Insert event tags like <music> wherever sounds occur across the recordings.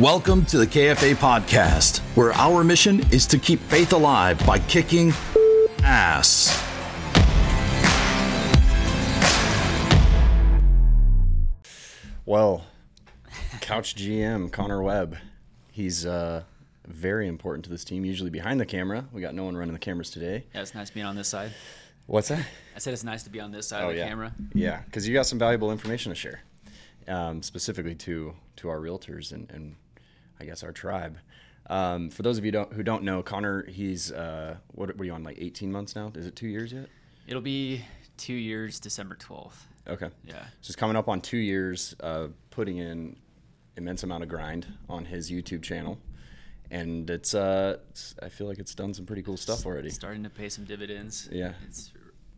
Welcome to the KFA podcast, where our mission is to keep faith alive by kicking ass. Well, couch GM Connor Webb, he's uh, very important to this team. Usually behind the camera, we got no one running the cameras today. Yeah, it's nice being on this side. What's that? I said it's nice to be on this side Oh of the yeah, camera. yeah, because you got some valuable information to share, um, specifically to to our realtors and, and I guess our tribe. Um, for those of you don't, who don't know, Connor, he's uh, what were you on like 18 months now? Is it two years yet? It'll be two years, December 12th. Okay. Yeah. So it's coming up on two years of putting in immense amount of grind on his YouTube channel, and it's uh, it's, I feel like it's done some pretty cool stuff already. Starting to pay some dividends. Yeah. It's.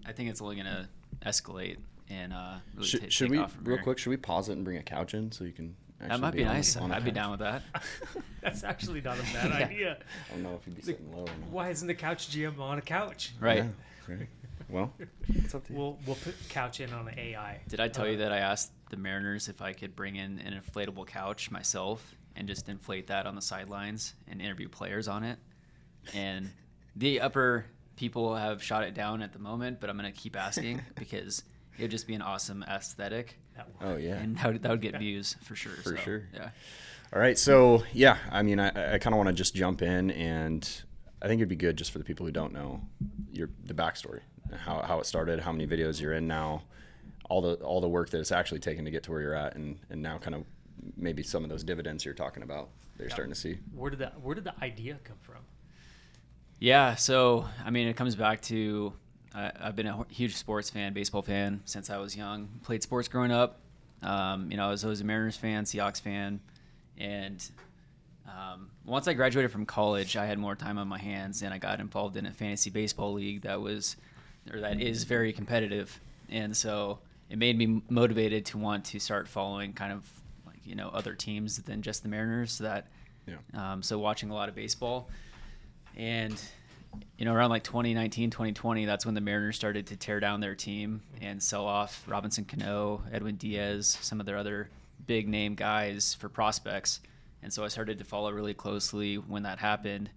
I think it's only gonna escalate and uh, really Should, ta- should take we real here. quick? Should we pause it and bring a couch in so you can? That might be on- nice. I'd be down with that. <laughs> <laughs> That's actually not a bad <laughs> Yeah. idea. I don't know if you'd be sitting low or not. Why isn't the couch GM on a couch? right. Yeah, right. Well, it's up to you. We'll we'll put couch in on an AI. Did I tell Uh, you that I asked the Mariners if I could bring in an inflatable couch myself and just inflate that on the sidelines and interview players on it? And the upper people have shot it down at the moment, but I'm going to keep asking because it would just be an awesome aesthetic. That oh yeah. And that would, that would get views for sure. For so, sure. Yeah. All right, so yeah, I mean, I, I kind of want to just jump in, and I think it'd be good just for the people who don't know your the backstory, how, how it started, how many videos you're in now, all the all the work that it's actually taken to get to where you're at, and and now kind of maybe some of those dividends you're talking about that you're starting to see. Where did that Where did the idea come from? Yeah. So, I mean, it comes back to I I've been a huge sports fan, baseball fan since I was young. Played sports growing up. Um, you know, I was always a Mariners fan, Seahawks fan, and um, once I graduated from college, I had more time on my hands, and I got involved in a fantasy baseball league that was, or that is very competitive, and so it made me motivated to want to start following kind of like you know other teams than just the Mariners. So that, Yeah. um, so watching a lot of baseball, and you know around like 2019 2020 that's when the mariners started to tear down their team and sell off robinson cano edwin diaz some of their other big name guys for prospects. And so i started to follow really closely when that happened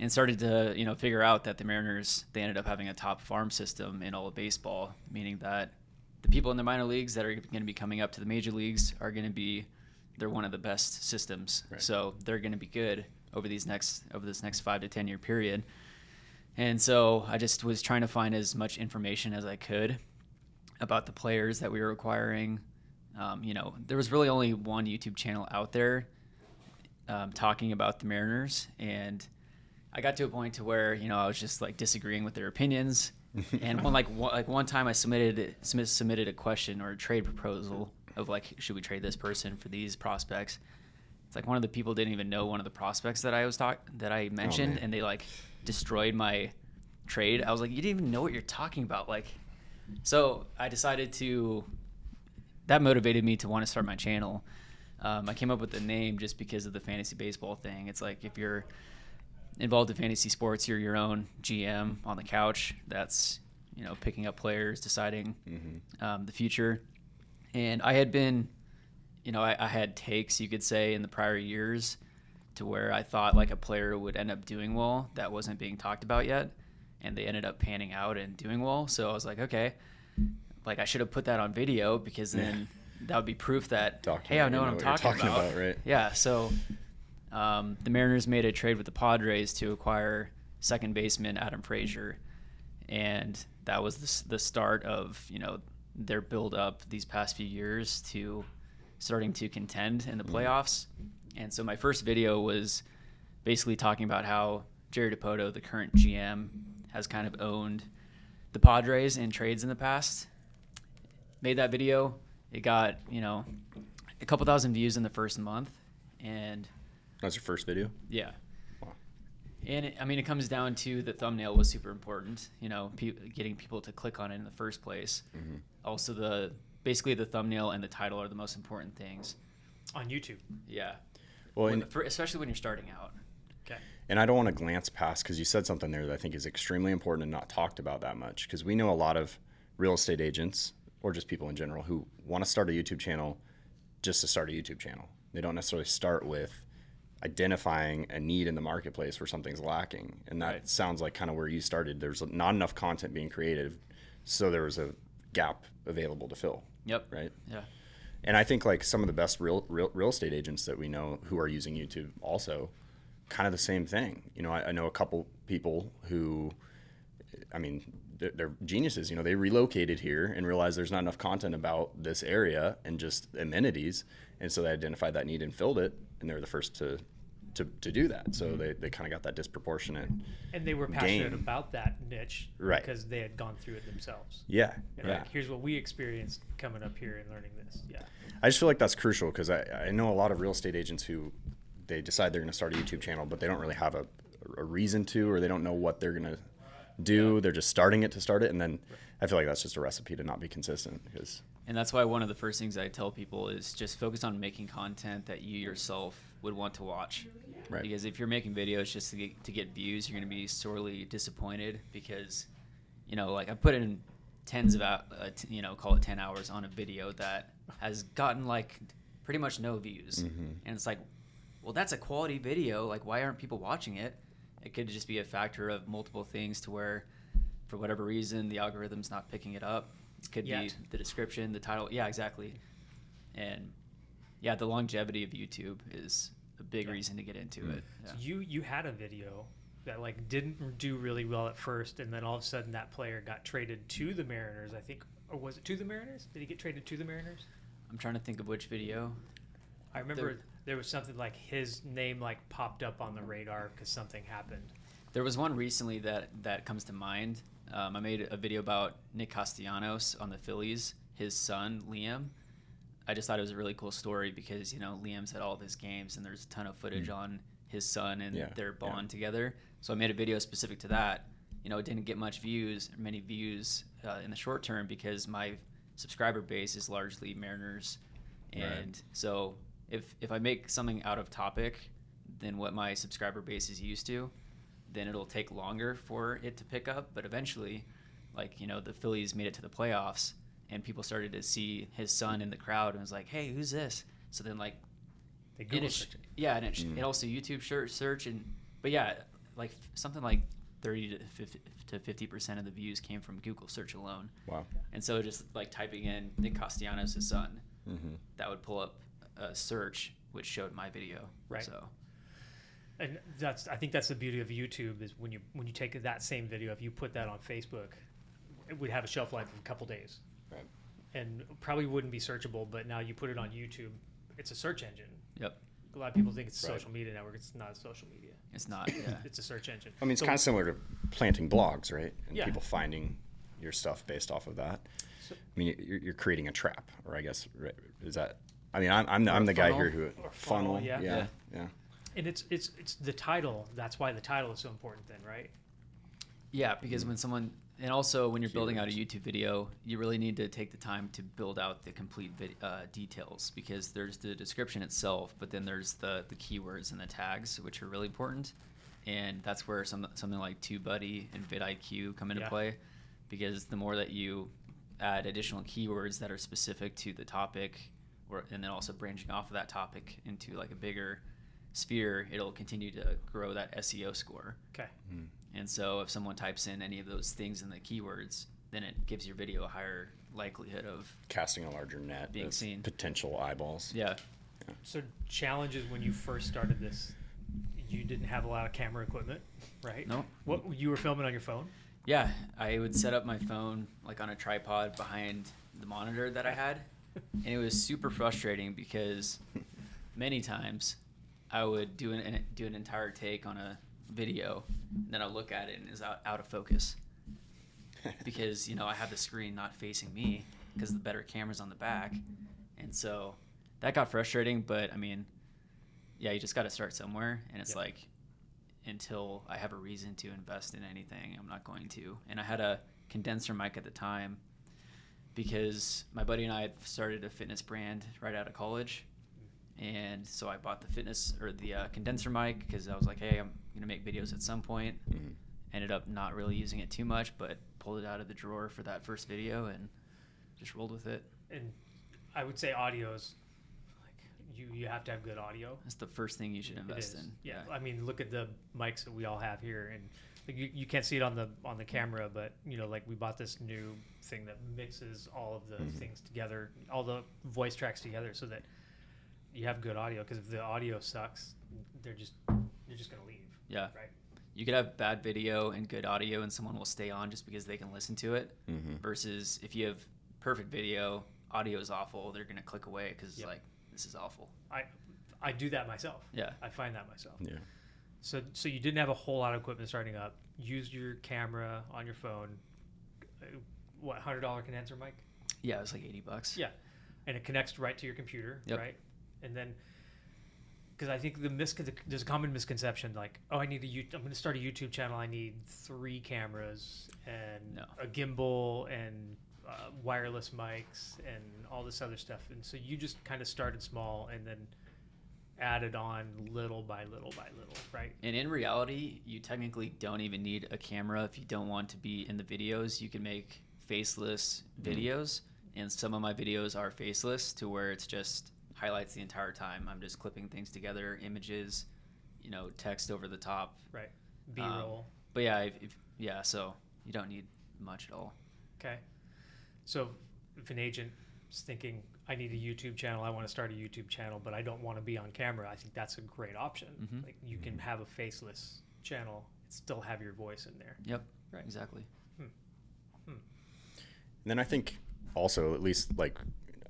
and started to you know figure out that the mariners they ended up having a top farm system in all of baseball meaning that the people in the minor leagues that are going to be coming up to the major leagues are going to be they're one of the best systems. Right. so they're going to be good over these next over this next five to ten year period. And so i just was trying to find as much information as i could about the players that we were acquiring. Um, you know there was really only one youtube channel out there um, talking about the mariners. And i got to a point to where you know i was just like disagreeing with their opinions. <laughs> And one like one, like one time i submitted submit- submitted a question or a trade proposal of like should we trade this person for these prospects it's like one of the people didn't even know one of the prospects that I was talk that I mentioned, man. and they like destroyed my trade. I was like, you didn't even know what you're talking about, like. So I decided to. That motivated me to want to start my channel. Um, I came up with the name just because of the fantasy baseball thing. It's like if you're involved in fantasy sports, you're your own GM on the couch. That's you know picking up players, deciding um, the future. And I had been you know, I, I had takes, you could say, in the prior years to where I thought like a player would end up doing well that wasn't being talked about yet. And they ended up panning out and doing well. So I was like, okay, like I should have put that on video because then that would be proof that, to hey, I know what know I'm what talking, talking about. about, right. Yeah. So um, the Mariners made a trade with the Padres to acquire second baseman Adam Frazier. And that was the, the start of, you know, their build up these past few years to starting to contend in the mm-hmm. playoffs. And so my first video was basically talking about how Jerry Dipoto, the current GM, has kind of owned the Padres in trades in the past. Made that video. It got, you know, a couple thousand views in the first month. And That's your first video. yeah. Wow. And it, I mean, it comes down to the thumbnail was super important. You know, pe- getting people to click on it in the first place. Mm-hmm. Also, the basically the thumbnail and the title are the most important things. On YouTube. Yeah. Well, When- and, for, especially when you're starting out. Okay. and I don't want to glance past because you said something there that I think is extremely important and not talked about that much because we know a lot of real estate agents or just people in general who want to start a YouTube channel just to start a YouTube channel. They don't necessarily start with identifying a need in the marketplace where something's lacking. And that Right. sounds like kind of where you started. There's not enough content being created, so there was a gap available to fill, Yep. right? Yeah. And I think like some of the best real, real real estate agents that we know who are using YouTube also, kind of the same thing. You know, I, I know a couple people who, I mean, they're, they're geniuses. You know, they relocated here and realized there's not enough content about this area and just amenities, and so they identified that need and filled it, and they were the first to to, to do that. So they, they kind of got that disproportionate. And they were passionate Game. about that niche Right. because they had gone through it themselves. Yeah, And yeah. like, here's what we experienced coming up here and learning this. Yeah. I just feel like that's crucial because I, I know a lot of real estate agents who they decide they're going to start a YouTube channel, but they don't really have a, a reason to, or they don't know what they're going to do. They're just starting it to start it, and then I feel like that's just a recipe to not be consistent. Because And that's why one of the first things I tell people is just focus on making content that you yourself would want to watch. Right. Because if you're making videos just to get, to get views, you're going to be sorely disappointed because, you know, like I put in tens of, uh, t- you know, call it 10 hours on a video that has gotten like pretty much no views. And it's like, well, that's a quality video. Like, why aren't people watching it? It could just be a factor of multiple things to where, for whatever reason, the algorithm's not picking it up. It could be the description, the title. Yeah, exactly. And yeah, the longevity of YouTube is a big Yeah. reason to get into Mm. it. Yeah. So you you had a video that like didn't do really well at first, and then all of a sudden that player got traded to the Mariners. I think, or was it to the Mariners? Did he get traded to the Mariners? I'm trying to think of which video. I remember there was something like his name like popped up on the radar because something happened. There was one recently that that comes to mind. Um, I made a video about Nick Castellanos on the Phillies, his son Liam. I just thought it was a really cool story because you know Liam's at all of his games and there's a ton of footage on his son and Yeah, their yeah. bond together. So I made a video specific to that. You know, it didn't get much views, many views uh, in the short term because my subscriber base is largely Mariners, Right. and so if if I make something out of topic than what my subscriber base is used to, then it'll take longer for it to pick up. But eventually, like you know, the Phillies made it to the playoffs, and people started to see his son in the crowd, and was like, "Hey, who's this?" So then, like, They Google it sh- it. yeah, and it, sh- Mm. it also YouTube search, search and but yeah, like f- something like thirty to fifty percent of the views came from Google search alone, wow, and so just like typing in Nick Castellanos' son, hmm that would pull up a search which showed my video. Right. So And that's I think that's the beauty of YouTube is when you when you take that same video, if you put that on Facebook, it would have a shelf life of a couple days. Right. And probably wouldn't be searchable, but now you put it on YouTube, it's a search engine. yep, A lot of people think it's a Right. social media network. It's not a social media. it's not. Yeah. It's a search engine. I mean, it's So- kind of similar to planting blogs, right? And Yeah. people finding your stuff based off of that. So- I mean, you're, you're creating a trap, or I guess right, is that? I mean, I'm I'm the, I'm a the guy here who Or funnel, funnel, yeah. yeah, Yeah. yeah. And it's it's it's the title. That's why the title is so important then, right? Yeah, because when someone and also when you're building out a YouTube video, you really need to take the time to build out the complete vid- uh, details because there's the description itself, but then there's the the keywords and the tags, which are really important, and that's where some something like TubeBuddy and vidIQ come into Yeah. play, because the more that you add additional keywords that are specific to the topic, or and then also branching off of that topic into like a bigger sphere, it'll continue to grow that SEO score. Okay. Hmm. And so if someone types in any of those things in the keywords, then it gives your video a higher likelihood of Casting a larger net, Being of seen. potential eyeballs. yeah. So challenges when you first started this, you didn't have a lot of camera equipment, right? No. What you were filming on your phone? Yeah, I would set up my phone like on a tripod behind the monitor that I had, <laughs> and it was super frustrating because many times I would do an do an entire take on a video, and then I look at it and it's out, out of focus <laughs> because you know I have the screen not facing me because the better camera's on the back, and so that got frustrating. But I mean, yeah, you just got to start somewhere, and it's Yep. like until I have a reason to invest in anything, I'm not going to. And I had a condenser mic at the time because my buddy and I had started a fitness brand right out of college. And so I bought the fitness or the uh, condenser mic because I was like, hey, I'm going to make videos at some point. Mhm. Ended up not really using it too much, but pulled it out of the drawer for that first video and just rolled with it. And I would say audio's like you you have to have good audio. That's the first thing you should It invest is. in. Yeah. I mean, look at the mics that we all have here, and like, you, you can't see it on the on the camera, but you know, like we bought this new thing that mixes all of the Mm-hmm. things together, all the voice tracks together, so that you have good audio. Because if the audio sucks, they're just you're just gonna leave, Yeah. right? You could have bad video and good audio, and someone will stay on just because they can listen to it. Mm-hmm. Versus if you have perfect video, audio is awful, they're gonna click away because it's Yep. like this is awful. I I do that myself. Yeah. I find that myself. Yeah. So so you didn't have a whole lot of equipment starting up. Used your camera on your phone. Uh, What hundred dollar condenser mic? Yeah, it was like eighty bucks. Yeah, and it connects right to your computer, Yep. right? And then, because I think the mis there's a common misconception like, oh, I need a you I'm going to start a YouTube channel. I need three cameras and No. a gimbal and uh, wireless mics and all this other stuff. And so you just kind of started small and then added on little by little by little, right? And in reality, you technically don't even need a camera if you don't want to be in the videos. You can make faceless videos, and some of my videos are faceless to where it's just highlights the entire time. I'm just clipping things together, images, you know, text over the top. Right. B Um, roll. But yeah, if, if, yeah, so you don't need much at all. Okay. So if an agent is thinking, I need a YouTube channel, I want to start a YouTube channel, but I don't want to be on camera, I think that's a great option. Mhm. Like you can have a faceless channel, still have your voice in there. Yep, Right. exactly. And then I think also, at least like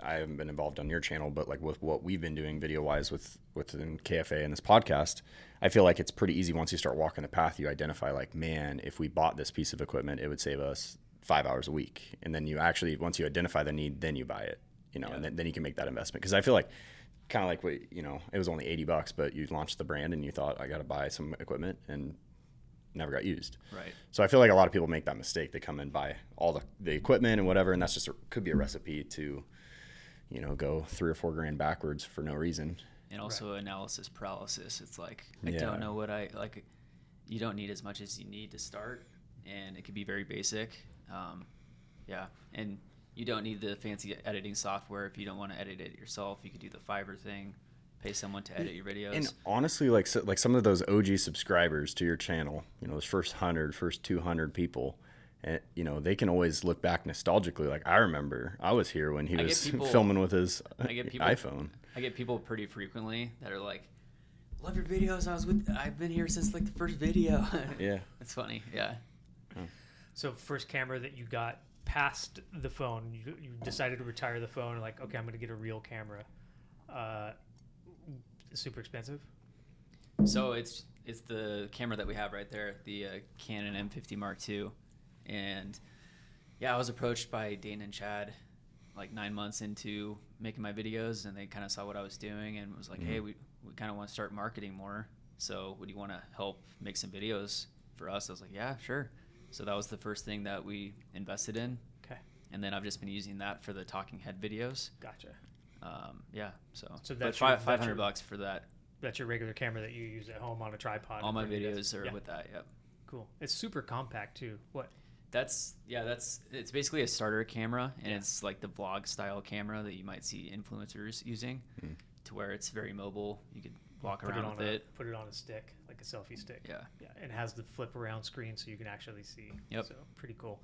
I haven't been involved on your channel, but like with what we've been doing video wise with within KFA and this podcast, I feel like it's pretty easy once you start walking the path. You identify like, man, if we bought this piece of equipment, it would save us five hours a week. And then you actually, once you identify the need, then you buy it. You know, and then, then you can make that investment. Because I feel like kind of like what you know, it was only eighty bucks, but you launched the brand and you thought I got to buy some equipment and never got used. Right. So I feel like a lot of people make that mistake. They come and buy all the, the equipment and whatever, and that's just a, could be a recipe to, you know, go three or four grand backwards for no reason. and also analysis paralysis. It's like I Yeah. don't know what I like. You don't need as much as you need to start, and it could be very basic. Um, yeah, and you don't need the fancy editing software if you don't want to edit it yourself. You could do the Fiverr thing, pay someone to edit your videos. And honestly, like so, like some of those OG subscribers to your channel, you know, those first hundred, first two hundred people, and you know, they can always look back nostalgically. Like I remember, I was here when he I was <laughs> people- filming with his I get people- iPhone. I get people pretty frequently that are like, "Love your videos. I was with. I've been here since like the first video." <laughs> Yeah. it's funny. Yeah. So first camera that you got past the phone, you, you decided to retire the phone, like, okay, I'm going to get a real camera. Uh, super expensive. So it's it's the camera that we have right there, the uh, Canon M50 Mark II, and yeah, I was approached by Dane and Chad like nine months into making my videos, and they kind of saw what I was doing and was like, "Hey, we we kind of want to start marketing more. So would you want to help make some videos for us?" I was like, "Yeah, sure." So that was the first thing that we invested in, Okay, and then I've just been using that for the talking head videos. gotcha. Um, yeah, so So that's your- five that's five hundred your- bucks for that. That's your regular camera that you use at home on a tripod. All my videos. videos are Yeah, with that. Yep. Cool. It's super compact too. What? That's yeah. That's it's basically a starter camera, and Yeah. it's like the vlog style camera that you might see influencers using, hmm. to where it's very mobile. You could walk put it around on with a it. put it on a stick, like a selfie stick. Yeah. Yeah, and it has the flip around screen so you can actually see. Yep. So pretty cool.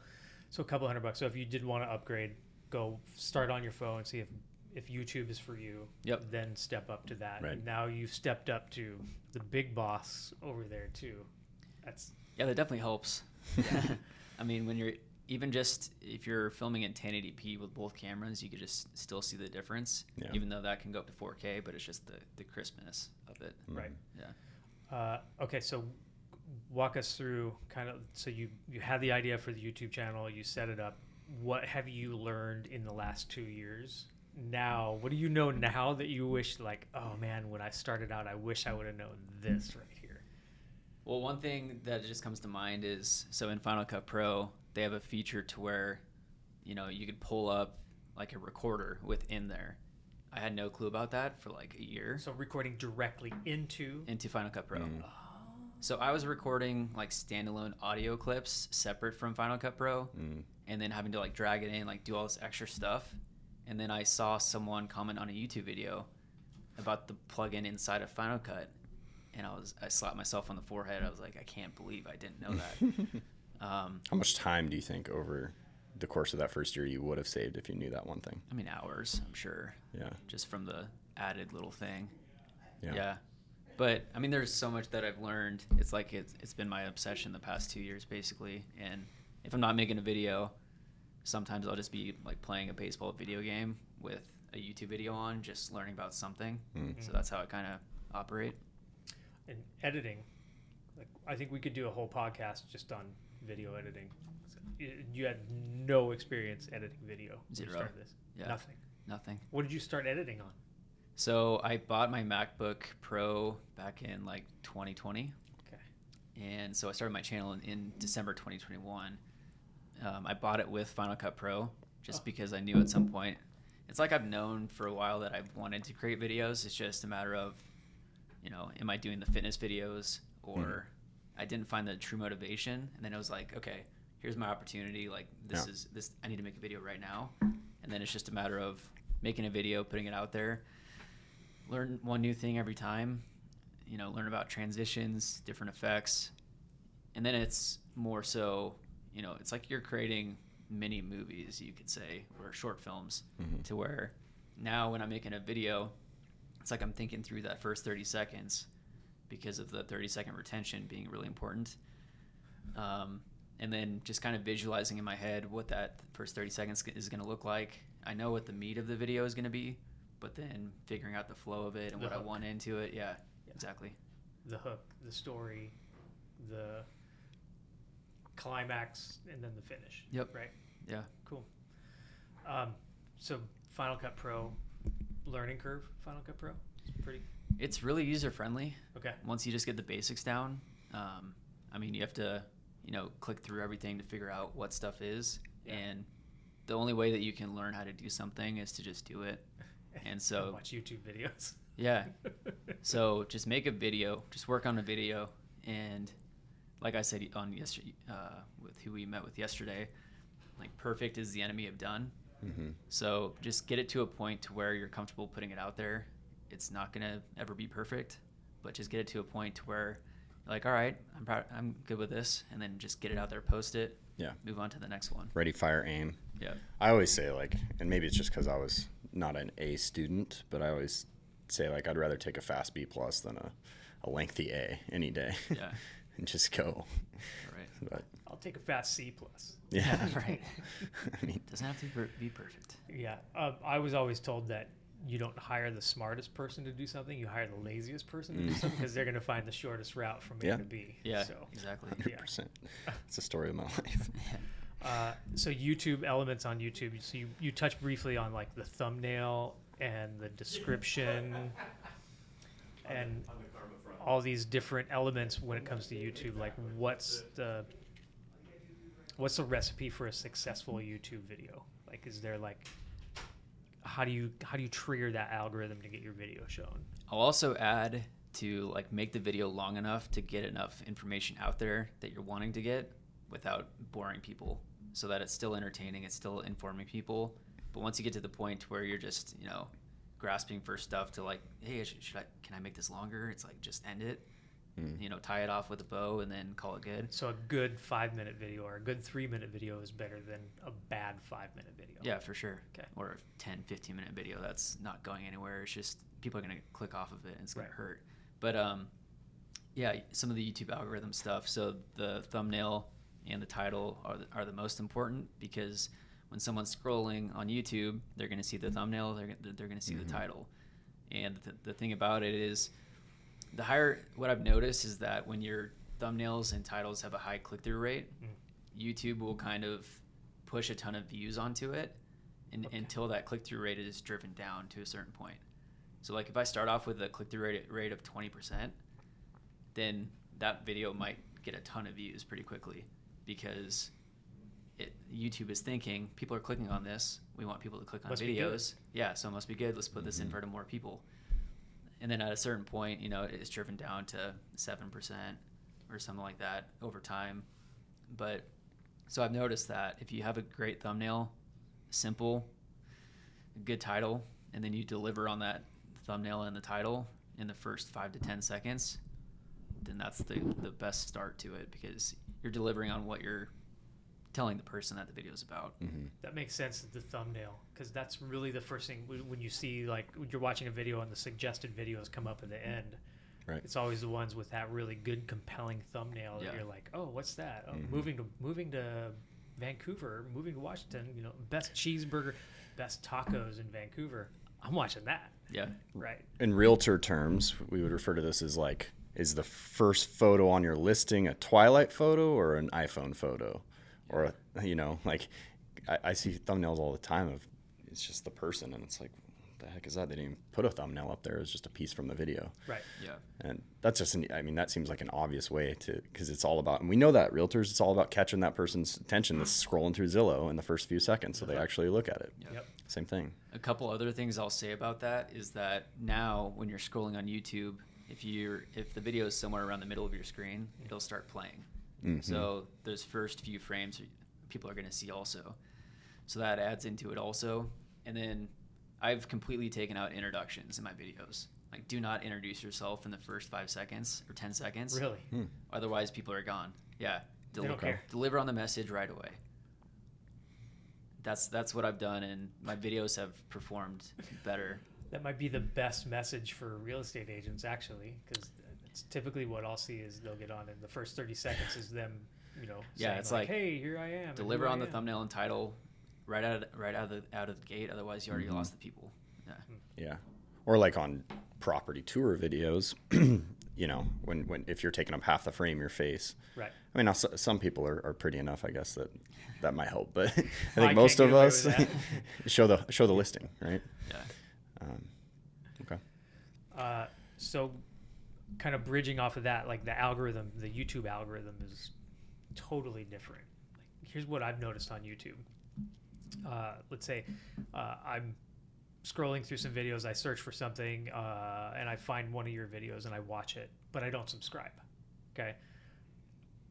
So a couple hundred bucks. So if you did want to upgrade, go start on your phone, and see if if YouTube is for you. Yep. Then step up to that. Right. And now you've stepped up to the big boss over there too. That's Yeah, that definitely helps. <laughs> I mean, when you're even just if you're filming in 1080p with both cameras, you could just still see the difference, Yeah. even though that can go up to 4K. But it's just the the crispness of it. right. Yeah. Uh, okay, so walk us through kind of so you you had the idea for the YouTube channel, you set it up. What have you learned in the last two years? Now, what do you know now that you wish like, oh man, when I started out, I wish I would have known this right here. Well, one thing that just comes to mind is so in Final Cut Pro, they have a feature to where, you know, you could pull up like a recorder within there. I had no clue about that for like a year So recording directly into into Final Cut Pro. Mm. So I was recording like standalone audio clips separate from Final Cut Pro, Mm. and then having to like drag it in, like do all this extra stuff. And then I saw someone comment on a YouTube video about the plugin inside of Final Cut, and I was I slapped myself on the forehead. I was like, I can't believe I didn't know <laughs> that. um, How much time do you think over the course of that first year you would have saved if you knew that one thing? I mean, hours, I'm sure, Yeah. just from the added little thing. Yeah. Yeah. But I mean, there's so much that I've learned. It's like it's, it's been my obsession the past two years, basically. And if I'm not making a video, sometimes I'll just be like playing a baseball video game with a YouTube video on, just learning about something. Mm. So that's how I kind of operate. And editing, like I think we could do a whole podcast just on video editing. So you, you had no experience editing video. when you Zero. started this. Yeah. Nothing. Nothing. What did you start editing on? So I bought my MacBook Pro back in like 2020. Okay. and so I started my channel in, in December 2021. Um, I bought it with Final Cut Pro just Oh. because I knew at some point. It's like I've known for a while that I've wanted to create videos. It's just a matter of, you know, am I doing the fitness videos or Mhm. I didn't find the true motivation. And then it was like, okay, here's my opportunity. Like this Yeah. is this. I need to make a video right now. And then it's just a matter of making a video, putting it out there, learn one new thing every time you know learn about transitions different effects and then it's more so you know it's like you're creating mini movies you could say or short films Mhm. to where now when i'm making a video it's like i'm thinking through that first 30 seconds because of the 30 second retention being really important um, and then just kind of visualizing in my head what that first 30 seconds is going to look like i know what the meat of the video is going to be but then figuring out the flow of it and The what i want into it yeah, Yeah. exactly The hook, the story, the climax, and then the finish. Yep. Right. yeah Cool. Um, so Final Cut Pro, learning curve. Final Cut Pro, pretty it's really user friendly okay. once you just get the basics down um, i mean you have to you know click through everything to figure out what stuff is Yeah. and the only way that you can learn how to do something is to just do it <laughs> and so watch YouTube videos. yeah <laughs> so just make a video just work on a video and like i said on yesterday uh, with who we met with yesterday like perfect is the enemy of done Mhm. so just get it to a point to where you're comfortable putting it out there it's not gonna ever be perfect but just get it to a point to where like all right i'm proud i'm good with this and then just get it out there post it Yeah. move on to the next one Ready, fire, aim. yeah I always say like, and maybe it's just because I was not an A student, but I always say like I'd rather take a fast B plus than a, a lengthy A any day. Yeah. <laughs> and just go. right But I'll take a fast C plus. yeah, <laughs> right I mean, doesn't have to be per- be perfect Yeah, um, I was always told that you don't hire the smartest person to do something; you hire the laziest person to do Mm. something because they're going to find the shortest route from A Yeah. to B. yeah So, exactly hundred percent. It's the story of my life. <laughs> uh, so YouTube elements on YouTube. So you, you touched briefly on like the thumbnail and the description <laughs> and all these different elements when it comes to YouTube. Like, what's the what's the recipe for a successful YouTube video? Like, is there like how do you how do you trigger that algorithm to get your video shown? I'll also add to like make the video long enough to get enough information out there that you're wanting to get without boring people so that it's still entertaining, it's still informing people. But once you get to the point where you're just, you know, grasping for stuff to like, hey, should, I can I make this longer? It's like just end it. Mm. You know, tie it off with a bow and then call it good. So a good five minute video or a good three minute video is better than a bad five minute video. Yeah, for sure. Okay. Or a 10, 15 minute video that's not going anywhere. It's just people are going to click off of it and it's going Right. to hurt. But um, yeah, some of the YouTube algorithm stuff. So the thumbnail and the title are the, are the most important because when someone's scrolling on YouTube, they're going to see the thumbnail, they're, gonna- they're going to see Mhm. the title. And the, the thing about it is, the higher, what I've noticed is that when your thumbnails and titles have a high click through rate, Mm. YouTube will kind of push a ton of views onto it and, Okay. until that click through rate is driven down to a certain point. So, like if I start off with a click through rate, rate of 20%, then that video might get a ton of views pretty quickly because it, YouTube is thinking people are clicking on this. We want people to click on Must videos. Yeah, so it must be good. Let's put this in Mhm. front of more people. And then at a certain point, you know, it's driven down to 7% or something like that over time. But so I've noticed that if you have a great thumbnail, simple, good title, and then you deliver on that thumbnail and the title in the first five to ten seconds, then that's the the best start to it because you're delivering on what you're telling the person that the video is about. Mm-hmm. That makes sense. The thumbnail, because that's really the first thing when when you see like when you're watching a video and the suggested videos come up at the end. Right. It's always the ones with that really good, compelling thumbnail that you're like, oh, what's that? Oh, Mhm. moving to moving to Vancouver, moving to Washington. You know, best cheeseburger, best tacos in Vancouver. I'm watching that. Yeah. Right. in realtor terms, we would refer to this as like, is the first photo on your listing a Twilight photo or an iPhone photo? Or, a, you know, like I, I see thumbnails all the time of it's just the person, and it's like, what the heck is that? They didn't even put a thumbnail up there. It's just a piece from the video. Right. Yeah. And that's just, an, I mean, that seems like an obvious way to, because it's all about, and we know that realtors, it's all about catching that person's attention that's scrolling through Zillow in the first few seconds so they actually look at it. Yep. Same thing. A couple other things I'll say about that is that now when you're scrolling on YouTube, if you're if the video is somewhere around the middle of your screen, it'll start playing. Mhm. So those first few frames people are going to see also. So that adds into it also. And then I've completely taken out introductions in my videos. Like do not introduce yourself in the first 5 seconds or 10 seconds. Really. Hmm. Otherwise people are gone. Yeah. They don't Deliver, care. deliver on the message right away. That's that's what I've done and my videos have performed better. <laughs> That might be the best message for real estate agents, actually, because it's typically what I'll see is they'll get on, and the first thirty seconds is them, you know, Yeah, saying it's like, "Hey, here I am." deliver on I the am." thumbnail and title right out of, right out of the out of the gate. Otherwise, you already Mhm. lost the people. Yeah, Yeah. Or like on property tour videos, <clears throat> you know, when, when if you're taking up half the frame, your face. Right. I mean, now, some people are, are pretty enough, I guess that that might help, but <laughs> I <laughs> think can't most of us <laughs> show the show the listing, right? yeah, Um, okay. Uh, so, kind of bridging off of that, like the algorithm, the YouTube algorithm is totally different. Like, here's what I've noticed on YouTube. Uh, let's say uh, I'm scrolling through some videos, I search for something, uh, and I find one of your videos and I watch it, but I don't subscribe. Okay.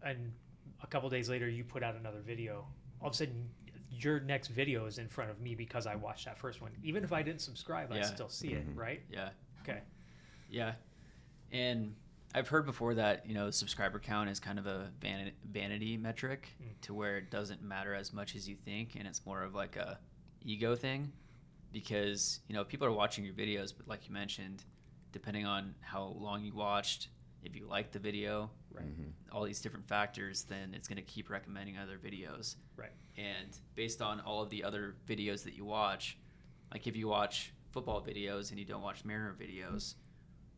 And a couple days later, you put out another video. All of a sudden, your next video is in front of me because I watched that first one. Even if I didn't subscribe, I still see it, Mhm. right? yeah, Okay. yeah. And I've heard before that you know subscriber count is kind of a vanity, vanity metric Mm. to where it doesn't matter as much as you think, and it's more of like a ego thing because you know people are watching your videos, but like you mentioned, depending on how long you watched, if you liked the video, Right. Mhm. all these different factors, then it's going to keep recommending other videos. Right. And based on all of the other videos that you watch, like if you watch football videos and you don't watch Mariner videos,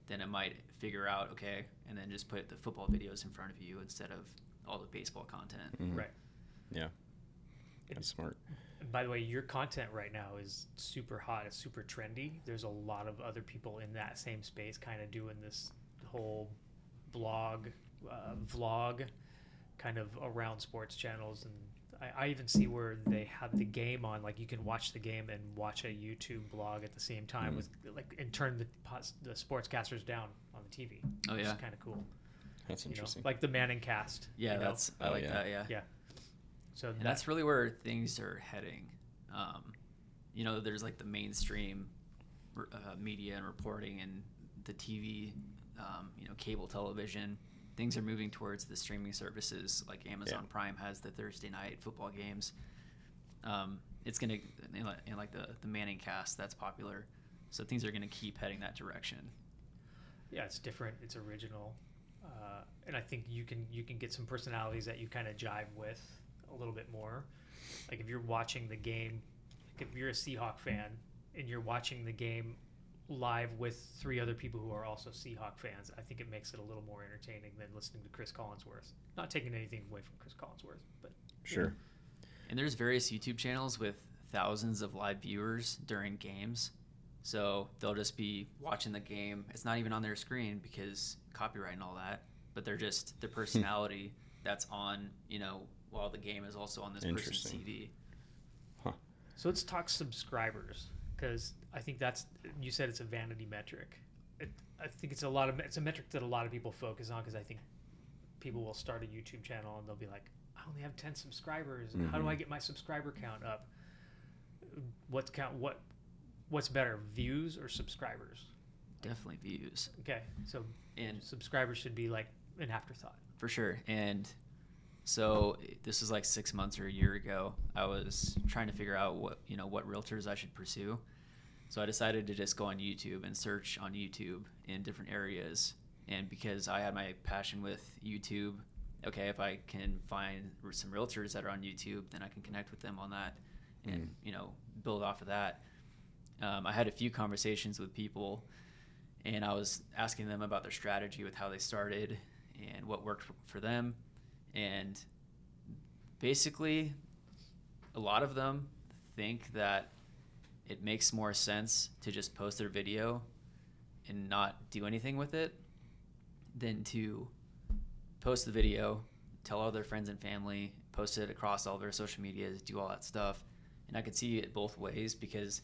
then it might figure out, okay, and then just put the football videos in front of you instead of all the baseball content. Mhm. Right. Yeah. It- That's smart. By the way, your content right now is super hot. It's super trendy. There's a lot of other people in that same space kind of doing this whole blog, uh, vlog kind of around sports channels. And I, I even see where they have the game on, like you can watch the game and watch a YouTube blog at the same time Mhm. with like, and turn the, the sportscasters down on the TV. Oh, yeah. It's kind of cool. That's You know, interesting. like the Manning cast. Yeah, you know? that's I Oh, like yeah. that. Yeah. yeah. So and that- that's really where things are heading. Um, you know, there's like the mainstream uh, media and reporting and the TV, um, you know, cable television. Things are moving towards the streaming services like Amazon Yeah. Prime has the Thursday night football games. Um, it's gonna and like- the the Manning cast that's popular, so things are gonna keep heading that direction. yeah it's different it's original uh, and i think you can you can get some personalities that you kind of jive with a little bit more like if you're watching the game like if you're a seahawk fan and you're watching the game live with three other people who are also seahawk fans i think it makes it a little more entertaining than listening to chris collinsworth not taking anything away from chris collinsworth but Sure. And there's various YouTube channels with thousands of live viewers during games. So they'll just be watching the game. It's not even on their screen because copyright and all that, but they're just the <laughs> personality that's on, you know, while the game is also on this person's Interesting. TV. So let's talk subscribers because I think that's you said it's a vanity metric. It, I think it's a lot of it's a metric that a lot of people focus on because I think people will start a YouTube channel and they'll be like, I only have ten subscribers. How do I Mhm. get my subscriber count up? What's count? What what's better, views or subscribers? definitely views. Okay, so And subscribers should be like an afterthought. for sure. And so this was like six months or a year ago. I was trying to figure out what you know what realtors I should pursue. So I decided to just go on YouTube and search on YouTube in different areas. And because I had my passion with YouTube, okay, if I can find some realtors that are on YouTube, then I can connect with them on that, and you know build off of that. Um, I had a few conversations with people, and I was asking them about their strategy with how they started and what worked for them. And basically, a lot of them think that it makes more sense to just post their video and not do anything with it than to post the video, tell all their friends and family, post it across all their social medias, do all that stuff. And I could see it both ways because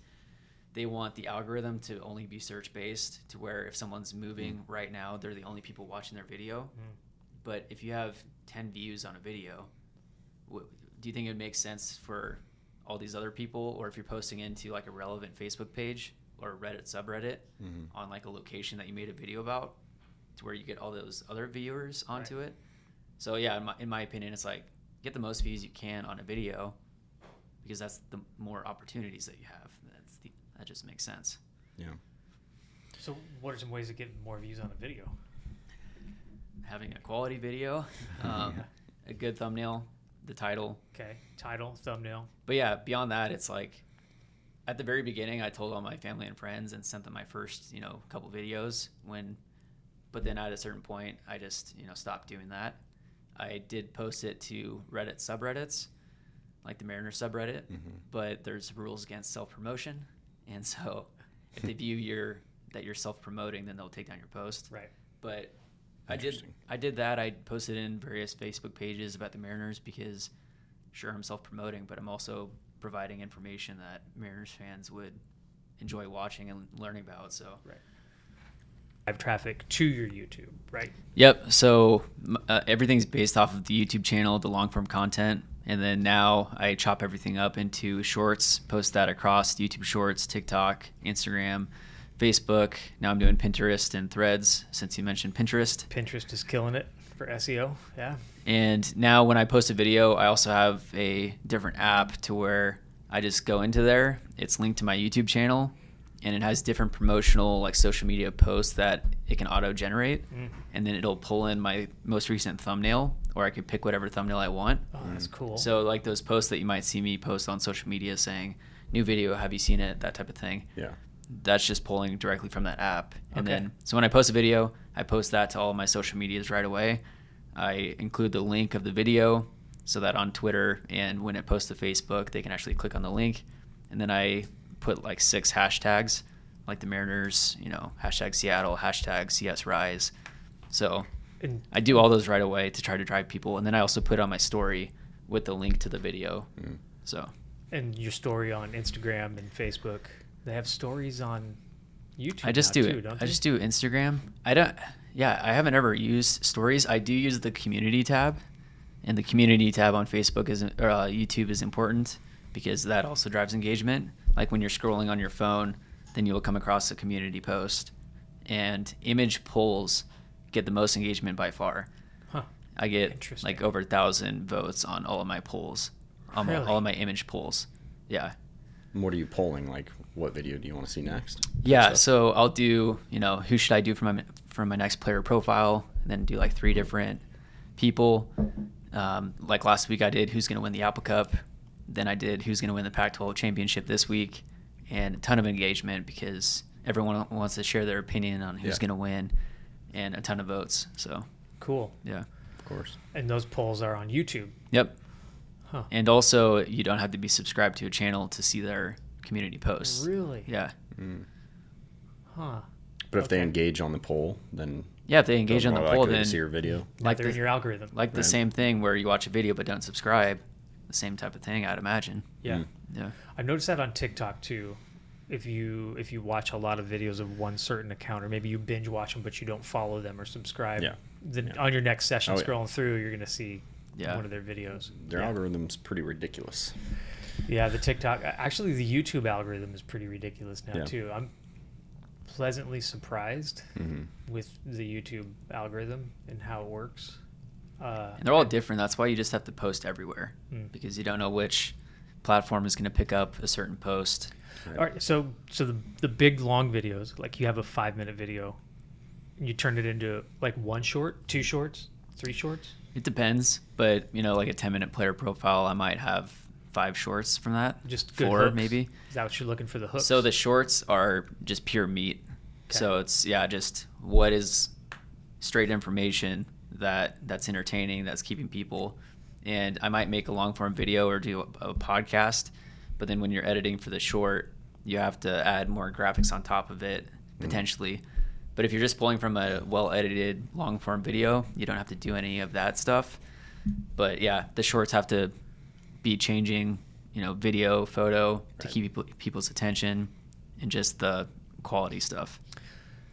they want the algorithm to only be search based to where if someone's moving mm. right now, they're the only people watching their video. Mm. But if you have 10 views on a video, do you think it makes sense for all these other people or if you're posting into like a relevant Facebook page or Reddit subreddit on like a location that you made a video about to where you get all those other viewers onto it? So yeah, in my, in my opinion, it's like get the most views you can on a video because that's the more opportunities that you have. That's the, that just makes sense. Yeah. So, what are some ways to get more views on a video? Having a quality video, <laughs> um, Yeah. a good thumbnail, the title, Okay, title, thumbnail. but yeah, beyond that, it's like at the very beginning, I told all my family and friends and sent them my first, you know, couple videos. When, but then at a certain point, I just, you know, stopped doing that. I did post it to Reddit subreddits, like the Mariner subreddit, mm-hmm. but there's rules against self promotion, and so if they view your that you're self promoting, then they'll take down your post. Right. But I did I did that. I posted in various Facebook pages about the Mariners because sure I'm self promoting, but I'm also providing information that Mariners fans would enjoy watching and learning about. So Right. Drive traffic to your YouTube, right? Yep. So uh, everything's based off of the YouTube channel, the long form content, and then now I chop everything up into shorts, post that across YouTube Shorts, TikTok, Instagram, Facebook. Now I'm doing Pinterest and Threads since you mentioned Pinterest. Pinterest is killing it for SEO. Yeah. And now when I post a video, I also have a different app to where I just go into there. It's linked to my YouTube channel and it has different promotional like social media posts that it can auto generate mm. and then it'll pull in my most recent thumbnail or I can pick whatever thumbnail I want. Oh, that's mm. cool. So like those posts that you might see me post on social media saying new video, have you seen it? That type of thing Yeah. That's just pulling directly from that app. And Okay. then, so when I post a video, I post that to all my social medias right away. I include the link of the video so that on Twitter and when it posts to Facebook, they can actually click on the link. And then I put like six hashtags, like the Mariners, you know, hashtag Seattle, hashtag SeaUsRise. So and I do all those right away to try to drive people. And then I also put on my story with the link to the video. Mm. So and your story on Instagram and Facebook. They have stories on YouTube. I just now, do too, it. Don't I they? just do Instagram. I don't. Yeah, I haven't ever used stories. I do use the community tab, and the community tab on Facebook is or uh, YouTube is important because that also drives engagement. Like when you're scrolling on your phone, then you'll come across a community post, and image polls get the most engagement by far. Huh. I get like over a thousand votes on all of my polls, on my- Really? all of my image polls. Yeah. What are you polling? Like, what video do you want to see next? Yeah, Stuff. so I'll do, you know, who should I do for my for my next player profile, and then do like three different people. Um, like last week, I did who's going to win the Apple Cup. Then I did who's going to win the Pac-12 championship this week, and a ton of engagement because everyone wants to share their opinion on who's Yeah. going to win, and a ton of votes. So Cool. yeah, of course. And those polls are on YouTube. yep. Huh. And also, you don't have to be subscribed to a channel to see their community posts. Really? Yeah. Mm. Huh. But if they engage on the poll, then Yeah, if they engage on the more poll, likely then to see your video. Like Like they're in the- your algorithm. like the same thing where you watch a video but don't subscribe the same type of thing i'd imagine yeah. Mm. yeah I've noticed that on TikTok too. If you if you watch a lot of videos of one certain account, or maybe you binge watch them but you don't follow them or subscribe, Yeah. then Yeah. on your next session Oh, yeah. scrolling through, you're gonna see Yeah. one of their videos. Their yeah. algorithm's pretty ridiculous. Yeah, the TikTok. Actually, the YouTube algorithm is pretty ridiculous now Yeah. too. I'm pleasantly surprised Mm-hmm. with the YouTube algorithm and how it works. Uh, And they're all different. That's why you just have to post everywhere Mm. because you don't know which platform is going to pick up a certain post. All right, so so the the big long videos, like you have a five minute video, and you turn it into like one short, two shorts, three shorts. It depends, but you know, like a 10 minute player profile, I might have five shorts from that. Just good four hooks. maybe. Is that what you're looking for the hooks? So the shorts are just pure meat. So it's yeah, just what is straight information that that's entertaining, that's keeping people. And I might make a long form video or do a, a podcast, but then when you're editing for the short, you have to add more graphics on top of it mm. potentially. But if you're just pulling from a well edited long form video, you don't have to do any of that stuff. But yeah, the shorts have to be changing, you know, video, photo to keep people, people's attention and just the quality stuff.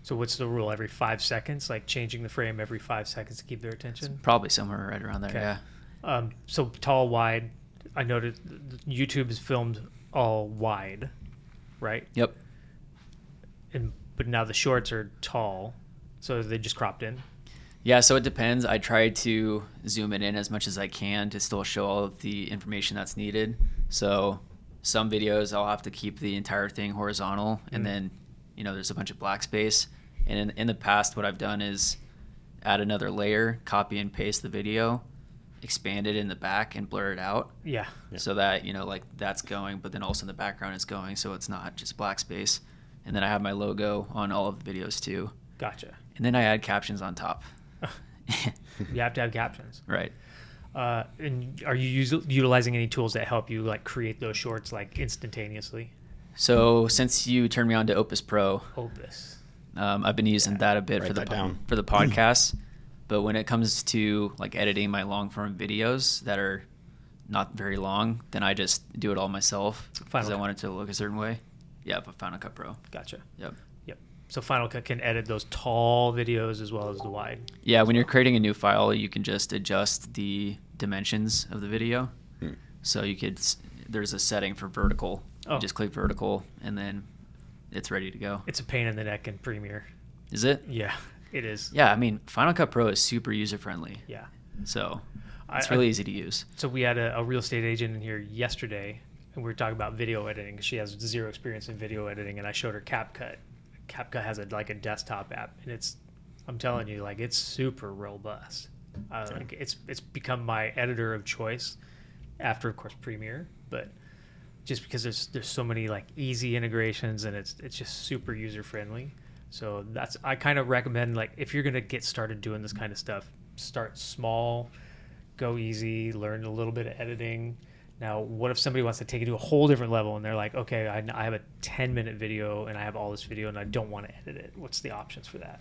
So what's the rule? Every five seconds, like changing the frame every five seconds to keep their attention. Probably somewhere right around there. Okay. Yeah. Um, so tall, wide. I th- YouTube is filmed all wide, right? Yep. And but now the shorts are tall, so they just cropped in. Yeah, so it depends. I try to zoom it in as much as I can to still show all of the information that's needed. So some videos I'll have to keep the entire thing horizontal and Mm. then, you know, there's a bunch of black space. And in, in the past what I've done is add another layer, copy and paste the video, expand it in the back and blur it out. Yeah. so that you know like that's going but then also in the background is going so it's not just black space and then i have my logo on all of the videos too Gotcha. and then i add captions on top <laughs> You have to have captions. right Uh, and are you us- utilizing any tools that help you like create those shorts like instantaneously? so since you turned me on to opus pro Opus. um, i've been using that a bit Write for the po- for the <clears throat> podcast but when it comes to like editing my long form videos that are not very long then i just do it all myself because i want it to look a certain way yeah but final cut pro Gotcha. yep Yep. So Final Cut can edit those tall videos as well as the wide. Yeah, when you're creating a new file, you can just adjust the dimensions of the video. Hmm. So you could, there's a setting for vertical. Oh. You just click vertical and then it's ready to go. It's a pain in the neck in Premiere. Is it? Yeah, it is. Yeah, I mean, Final Cut Pro is super user friendly. Yeah. So it's I- really easy to use. So we had a, a real estate agent in here yesterday, and we were talking about video editing. 'cause She has zero experience in video editing, and I showed her CapCut. CapCut has a like a desktop app, and it's, I'm telling you, like it's super robust. Uh, like it's it's become my editor of choice, after of course Premiere, but just because there's there's so many like easy integrations, and it's it's just super user friendly. So that's I kind of recommend like if you're gonna get started doing this kind of stuff, start small go easy, learn a little bit of editing. Now, what if somebody wants to take it to a whole different level and they're like, okay, I, I have a 10 minute video and I have all this video and I don't want to edit it? What's the options for that?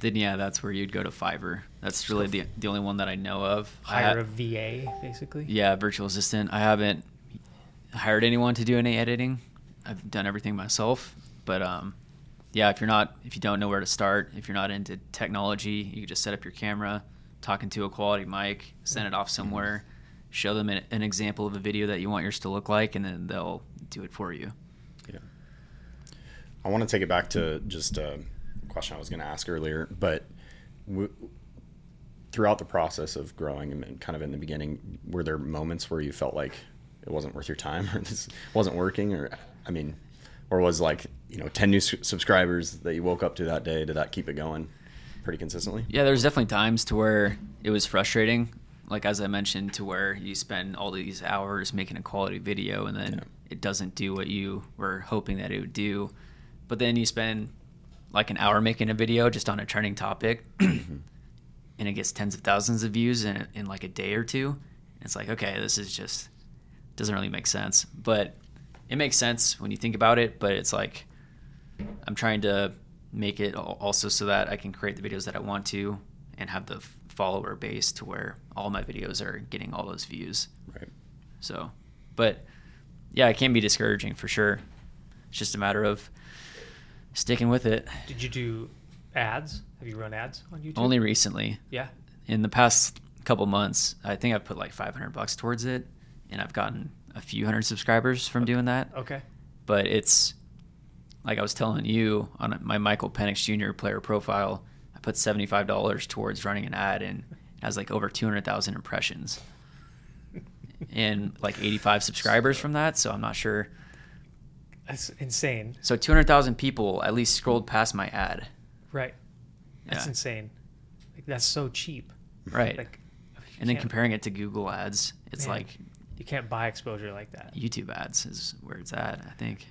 Then yeah, that's where you'd go to Fiverr. That's really the the only one that I know of. Hire ha- a VA, basically? Yeah, virtual assistant. I haven't hired anyone to do any editing. I've done everything myself. But um, yeah, if you're not, if you don't know where to start, if you're not into technology, you can just set up your camera, talk into a quality mic, send it off somewhere, show them an, an example of a video that you want yours to look like, and then they'll do it for you. Yeah. I want to take it back to just a question I was going to ask earlier, but w- throughout the process of growing and kind of in the beginning, were there moments where you felt like it wasn't worth your time <laughs> or this wasn't working or, I mean, or was like, you know, 10 new s- subscribers that you woke up to that day, did that keep it going pretty consistently? Yeah, there's definitely times to where it was frustrating. Like as I mentioned, to where you spend all these hours making a quality video and then Yeah. it doesn't do what you were hoping that it would do. But then you spend like an hour making a video just on a trending topic <clears throat> and it gets tens of thousands of views in, in like a day or two. It's like, okay, this is just doesn't really make sense. But it makes sense when you think about it, but it's like I'm trying to make it also so that I can create the videos that I want to and have the follower base to where all my videos are getting all those views. Right. So, but yeah, it can be discouraging for sure. It's just a matter of sticking with it. Did you do ads? Have you run ads on YouTube? Only recently, Yeah. in the past couple months, I think I've put like 500 bucks towards it, and I've gotten a few hundred subscribers from doing that. Okay. But it's like I was telling you on my Michael Penix Jr. player profile, I put seventy five dollars towards running an ad and it has like over two hundred thousand impressions and like eighty five subscribers from that. So I'm not sure. That's insane. So two hundred thousand people at least scrolled past my ad. Right. That's Yeah. insane. Like that's so cheap. Right. Like and then comparing it to Google ads, it's Man. like you can't buy exposure like that. YouTube ads is where it's at, I think.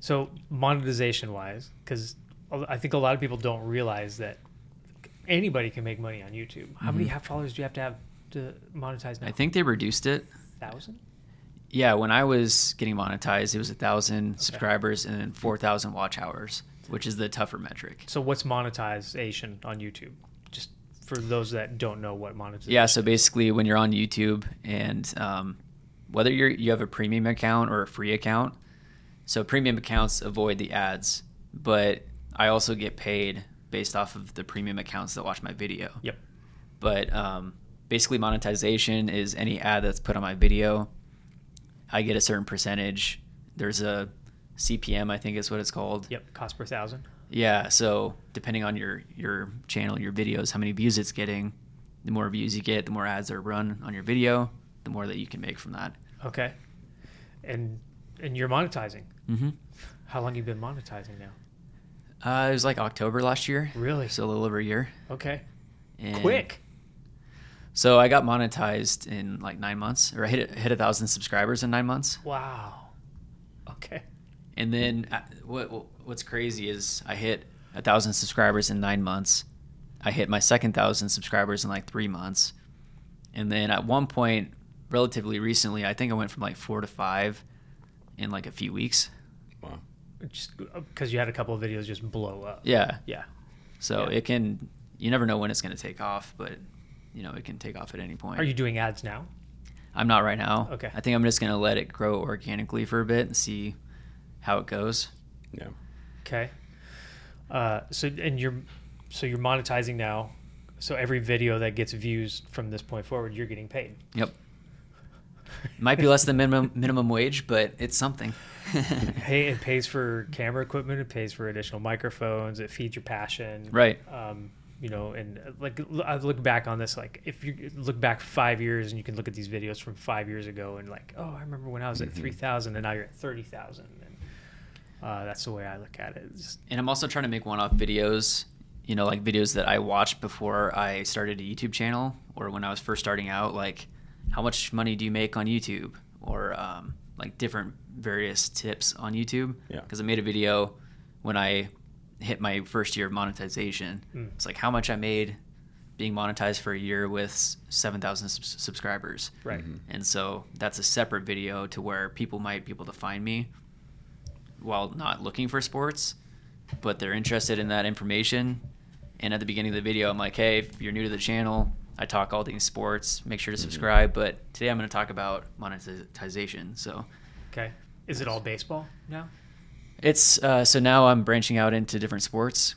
So monetization wise, because I think a lot of people don't realize that anybody can make money on YouTube. How many ha- followers do you have to have to monetize now? I think they reduced it. thousand. Yeah, when I was getting monetized, it was a thousand subscribers and then four thousand watch hours, which is the tougher metric. So what's monetization on YouTube? Just for those that don't know what monetization. Yeah, so basically, when you're on YouTube and um, whether you're you have a premium account or a free account, so premium accounts avoid the ads, but I also get paid based off of the premium accounts that watch my video. Yep. But um, basically, monetization is any ad that's put on my video. I get a certain percentage. There's a CPM, I think is what it's called. Yep. Cost per thousand. Yeah, so depending on your your channel, your videos, how many views it's getting, the more views you get, the more ads are run on your video, the more that you can make from that. Okay. And and you're monetizing. Mm-hmm. How long you been monetizing now? Uh, it was like October last year, Really? so a little over a year. Okay. And Quick. So I got monetized in like nine months, or I hit hit a thousand subscribers in nine months. Wow. Okay. And then uh, what what's crazy is I hit a thousand subscribers in nine months. I hit my second thousand subscribers in like three months, and then at one point, relatively recently, I think I went from like four to five in like a few weeks. Wow. Just because you had a couple of videos just blow up. Yeah, Yeah. so Yeah. it can. You never know when it's going to take off, but you know it can take off at any point. Are you doing ads now? I'm not right now. Okay. I think I'm just going to let it grow organically for a bit and see how it goes. Yeah. Okay. Uh, so and you're so you're monetizing now. So every video that gets views from this point forward, you're getting paid. Yep. Might be less than minimum minimum wage, but it's something. <laughs> Hey, it pays for <laughs> camera equipment. It pays for additional microphones. It feeds your passion. right. Um, you know, and uh, like I look back on this, like if you look back five years and you can look at these videos from five years ago and like, oh, I remember when I was at three thousand and now you're at thirty thousand, and uh, that's the way I look at it. Just, And I'm also trying to make one-off videos. You know, like videos that I watched before I started a YouTube channel, or when I was first starting out. Like, how much money do you make on YouTube, or um, like different various tips on YouTube. Yeah. Because I made a video when I hit my first year of monetization. Mm. It's like how much I made being monetized for a year with 7,000 subs- subscribers. right. And so that's a separate video to where people might be able to find me while not looking for sports, but they're interested in that information. And at the beginning of the video, I'm like, hey, if you're new to the channel, I talk all things sports. Make sure to subscribe. But today I'm going to talk about monetization. So Okay. Is it all baseball now? it's uh, so now I'm branching out into different sports.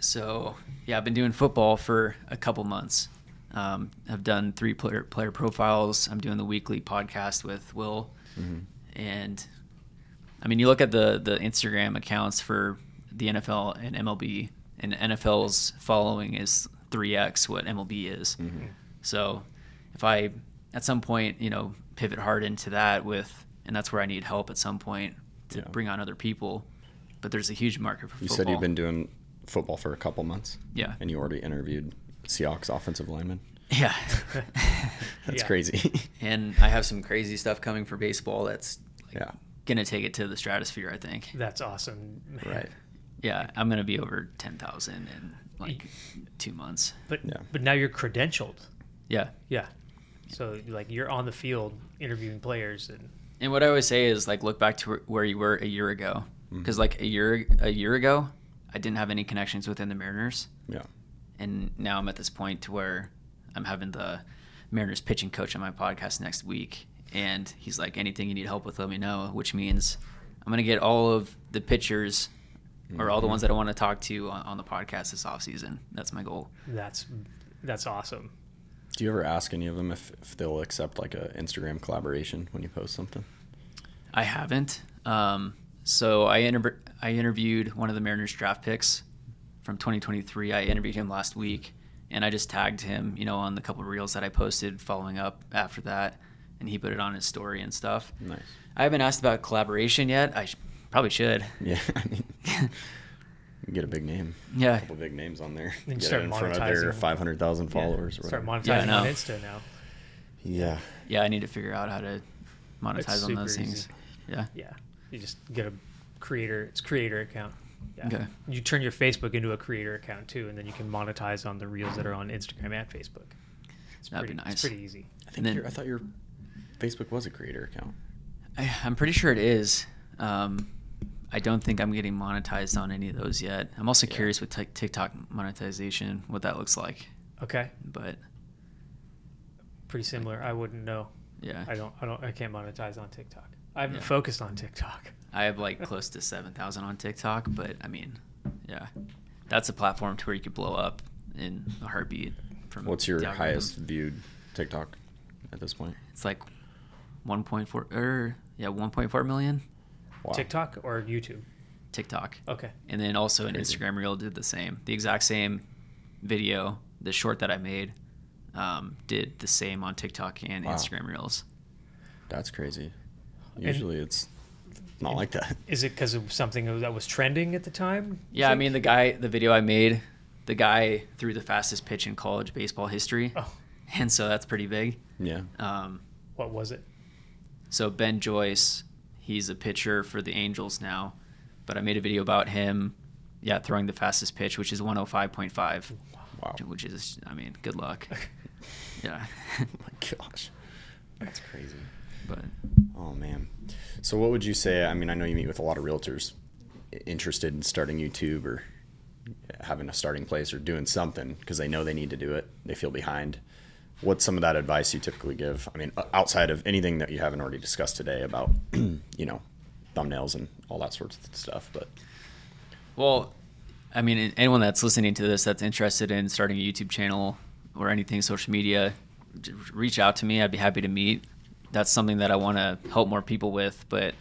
So yeah, I've been doing football for a couple months. Um, I've done three player player profiles. I'm doing the weekly podcast with Will, and I mean, you look at the the Instagram accounts for the NFL and MLB, and NFL's following is three x what MLB is. Mm-hmm. So if I at some point you know pivot hard into that with, and that's where I need help at some point to Yeah. bring on other people. But there's a huge market for You football. said you've been doing football for a couple months. Yeah. And you already interviewed Seahawks offensive lineman. <laughs> yeah. <laughs> That's Yeah. crazy. <laughs> and I have some crazy stuff coming for baseball that's like, yeah. gonna take it to the stratosphere. I think. That's awesome. Right. Yeah, I'm gonna be over ten thousand in like two months. But Yeah. but now you're credentialed. Yeah, Yeah. So like you're on the field interviewing players and and what I always say is like look back to where- where you were a year ago, mm-hmm. because like a year a year ago, I didn't have any connections within the Mariners, Yeah. and now I'm at this point to where I'm having the Mariners pitching coach on my podcast next week, and he's like, anything you need help with, let me know. Which means I'm gonna get all of the pitchers or all the ones that I want to talk to on, on the podcast this off season. That's my goal. that's that's awesome. Do you ever ask any of them if, if they'll accept like a Instagram collaboration when you post something? I haven't. Um, So I inter- I interviewed one of the Mariners draft picks from 2023. I interviewed him last week, and I just tagged him, you know, on the couple of reels that I posted following up after that, and he put it on his story and stuff. Nice. I haven't asked about collaboration yet. I sh- probably should. Yeah, <laughs> I mean, <laughs> get a big name. Yeah. a couple big names on there. Then Get start it in front of their monetizing. 500,000 Yeah, followers. or Start monetizing Yeah, on. Insta now. Yeah, Yeah, I need to figure out how to monetize on super those things. easy. Yeah. Yeah, you just get a creator. It's creator account. Yeah. Okay. You turn your Facebook into a creator account too, and then you can monetize on the reels that are on Instagram and Facebook. It's That'd pretty, be nice. It's pretty easy. I think then- your, I thought your Facebook was a creator account. I, I'm pretty sure it is. Um, I don't think I'm getting monetized on any of those yet. I'm also Yeah. curious with Tik TikTok monetization, what that looks like. Okay, But pretty similar. I wouldn't know. yeah, I don't. I don't. I can't monetize on TikTok. I haven't Yeah. focused on TikTok. I have like close to 7,000 on TikTok. But I mean, yeah, that's a platform to where you could blow up in a heartbeat. From What's your the highest viewed TikTok at this point? It's like 1.4 or yeah, 1.4 million Wow. TikTok or YouTube. TikTok. Okay. And then also an Instagram reel did the same. The exact same video, the short that I made, um, did the same on TikTok and Wow. Instagram reels. That's crazy. And- Usually it's not like that. <laughs> Is it because of something that was trending at the time? you Yeah, I mean the guy, the video I made, the guy threw the fastest pitch in college baseball history, Oh, and so that's pretty big. Yeah. Um, what was it? so Ben Joyce, he's a pitcher for the Angels now, but I made a video about him, yeah, throwing the fastest pitch, which is 105.5, Wow. which is, I mean, good luck. <laughs> Yeah, Oh my <laughs> gosh. That's crazy. but Oh man. So what would you say? I mean, I know you meet with a lot of realtors interested in starting YouTube or having a starting place or doing something because they know they need to do it. They feel behind. What's some of that advice you typically give? I mean, outside of anything that you haven't already discussed today about, <clears throat> you know, thumbnails and all that sorts of stuff, but Well, I mean, anyone that's listening to this that's interested in starting a YouTube channel or anything social media, reach out to me. I'd be happy to meet. That's something that I want to help more people with, but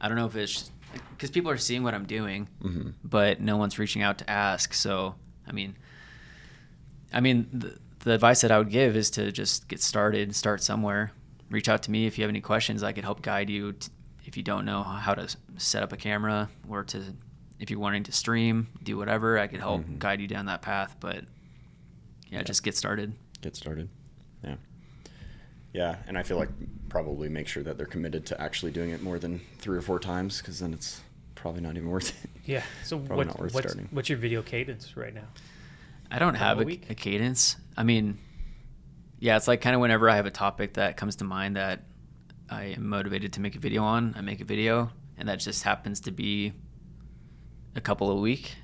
I don't know if it's because people are seeing what I'm doing, mm-hmm. but no one's reaching out to ask. So, I mean, I mean, the, the advice that I would give is to just get started, start somewhere. Reach out to me if you have any questions. I could help guide you. T- if you don't know how to set up a camera or to, if you're wanting to stream, do whatever, I could help Mhm. guide you down that path. But yeah, Yeah. just get started. get started. Yeah. Yeah, and I feel like probably make sure that they're committed to actually doing it more than three or four times because then it's probably not even worth it. Yeah. So what, not worth what's, starting. what's your video cadence right now? I don't have a a, cadence. I mean, yeah, it's like kind of whenever I have a topic that comes to mind that I am motivated to make a video on, I make a video, and that just happens to be a couple a week.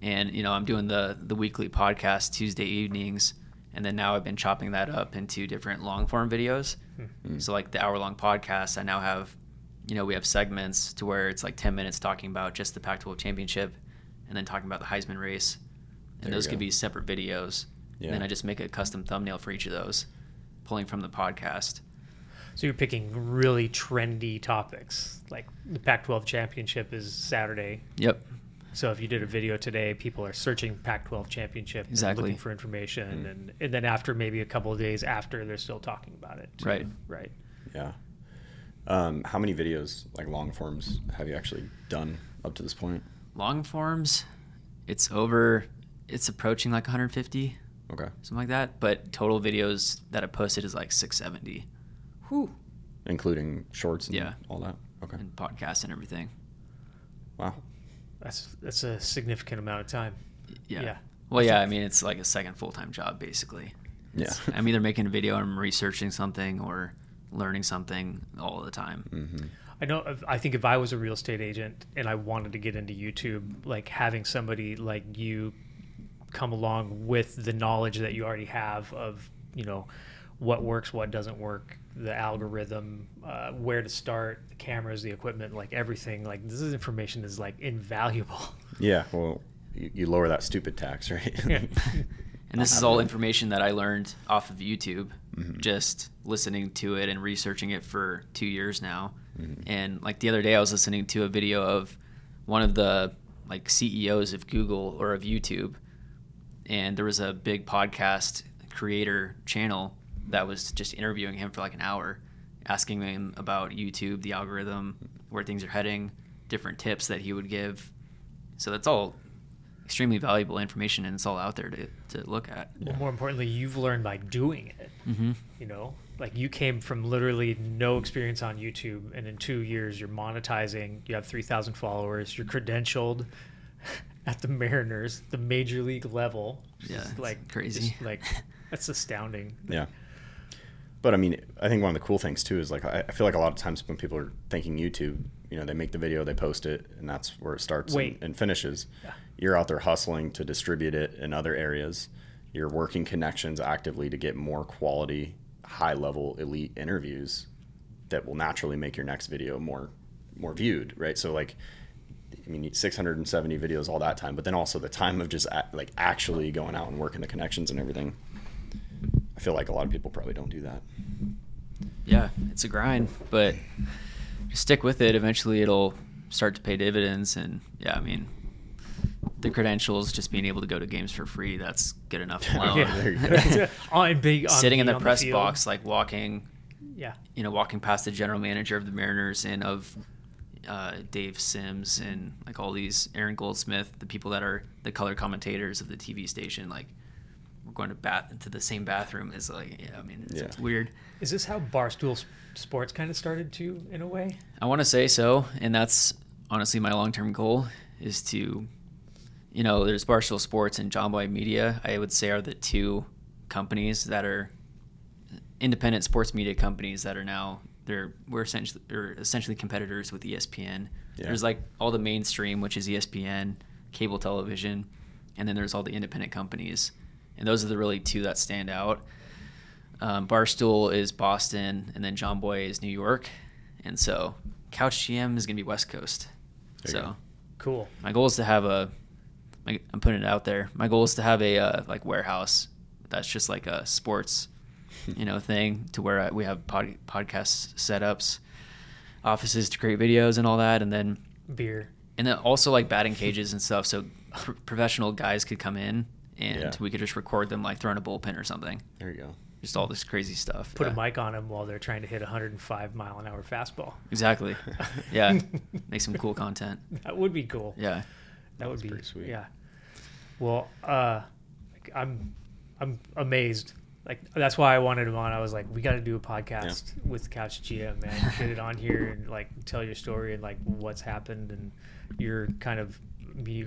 And you know, I'm doing the the weekly podcast Tuesday evenings, and then now I've been chopping that up into different long form videos. Mm. So like the hour long podcast, I now have, you know, we have segments to where it's like 10 minutes talking about just the Pac-12 championship, and then talking about the Heisman race, and those could be separate videos. Yeah. And then I just make a custom thumbnail for each of those, pulling from the podcast. So you're picking really trendy topics. Like the Pac-12 championship is Saturday. Yep. So if you did a video today, people are searching Pac-12 championship, Exactly. looking for information, Mm. and and then after maybe a couple of days after, they're still talking about it. too. Right. Right. Yeah. Um, how many videos, like long forms, have you actually done up to this point? Long forms, it's over, it's approaching like 150, Okay. something like that. But total videos that I posted is like 670. Whew. Including shorts and Yeah. all that? Okay. And podcasts and everything. Wow. That's that's a significant amount of time. Yeah. Yeah. Well, yeah, I mean, it's like a second full time job, basically. Yeah. It's- I'm either making a video, or I'm researching something, or learning something all the time. hmm I know. I think if I was a real estate agent and I wanted to get into YouTube, like having somebody like you come along with the knowledge that you already have of, you know, what works, what doesn't work, the algorithm, uh, where to start, the cameras, the equipment, like everything. Like this is information is like invaluable. <laughs> Yeah. Well, you, you lower that stupid tax, right? <laughs> And this is all information that I learned off of YouTube, Mhm. just listening to it and researching it for two years now. And like the other day, I was listening to a video of one of the like CEOs of Google or of YouTube, and there was a big podcast creator channel that was just interviewing him for like an hour, asking him about YouTube, the algorithm, where things are heading, different tips that he would give. So that's all extremely valuable information, and it's all out there to, to look at. Well, more importantly, you've learned by doing it. Mm-hmm. You know, like you came from literally no experience on YouTube, and in two years you're monetizing. You have three thousand followers. You're credentialed at the Mariners, the major league level. Yeah, Just, it's like crazy. just, like <laughs> that's astounding. Yeah. But I mean, I think one of the cool things too is like I I feel like a lot of times when people are thinking YouTube, you know, they make the video, they post it, and that's where it starts and- and, finishes. Yeah. You're out there hustling to distribute it in other areas. You're working connections actively to get more quality, high level, elite interviews that will naturally make your next video more more viewed, right? So like I mean, 670 videos all that time, but then also the time of just a- like actually going out and working the connections and everything. I feel like a lot of people probably don't do that. yeah, it's a grind, but just stick with it. Eventually, it'll start to pay dividends. And yeah, I mean, the credentials, just being able to go to games for free, that's good enough alone. <laughs> Yeah. there you go. <laughs> on big on <laughs> Sitting in the press field. box, like walking, Yeah. you know, walking past the general manager of the Mariners and of uh, Dave Sims and like all these Aaron Goldsmith, the people that are the color commentators of the TV station, like we're going to bat into the same bathroom is like, yeah, I mean, it's, Yeah. it's weird. Is this how Barstool Sports kind of started too, in a way? I want to say so, and that's honestly my long-term goal is to, you know, there's Barstool Sports and Jomboy Media. I would say are the two companies that are independent sports media companies that are now they're we're essentially are essentially competitors with ESPN. Yeah. There's like all the mainstream, which is ESPN, cable television, and then there's all the independent companies, and those are the really two that stand out. Um, Barstool is Boston, and then Jomboy is New York, and so Couch GM is gonna be West Coast. There you so go. Cool. my goal is to have a my, i'm putting it out there my goal is to have a uh, like warehouse that's just like a sports <laughs> you know thing to where we have pod, podcast setups offices to create videos and all that and then Beer. and then also like batting cages and stuff so pr- professional guys could come in and Yeah. we could just record them like throwing a bullpen or something There you go. just all this crazy stuff Put Yeah. a mic on them while they're trying to hit a 105 mile an hour fastball. exactly <laughs> yeah make some cool content That would be cool. yeah That would be pretty sweet. Yeah. Well, uh, I'm I'm amazed. Like that's why I wanted him on. I was like, we got to do a podcast with Couch GM, man. <laughs> Get it on here and like tell your story and like what's happened and your kind of me.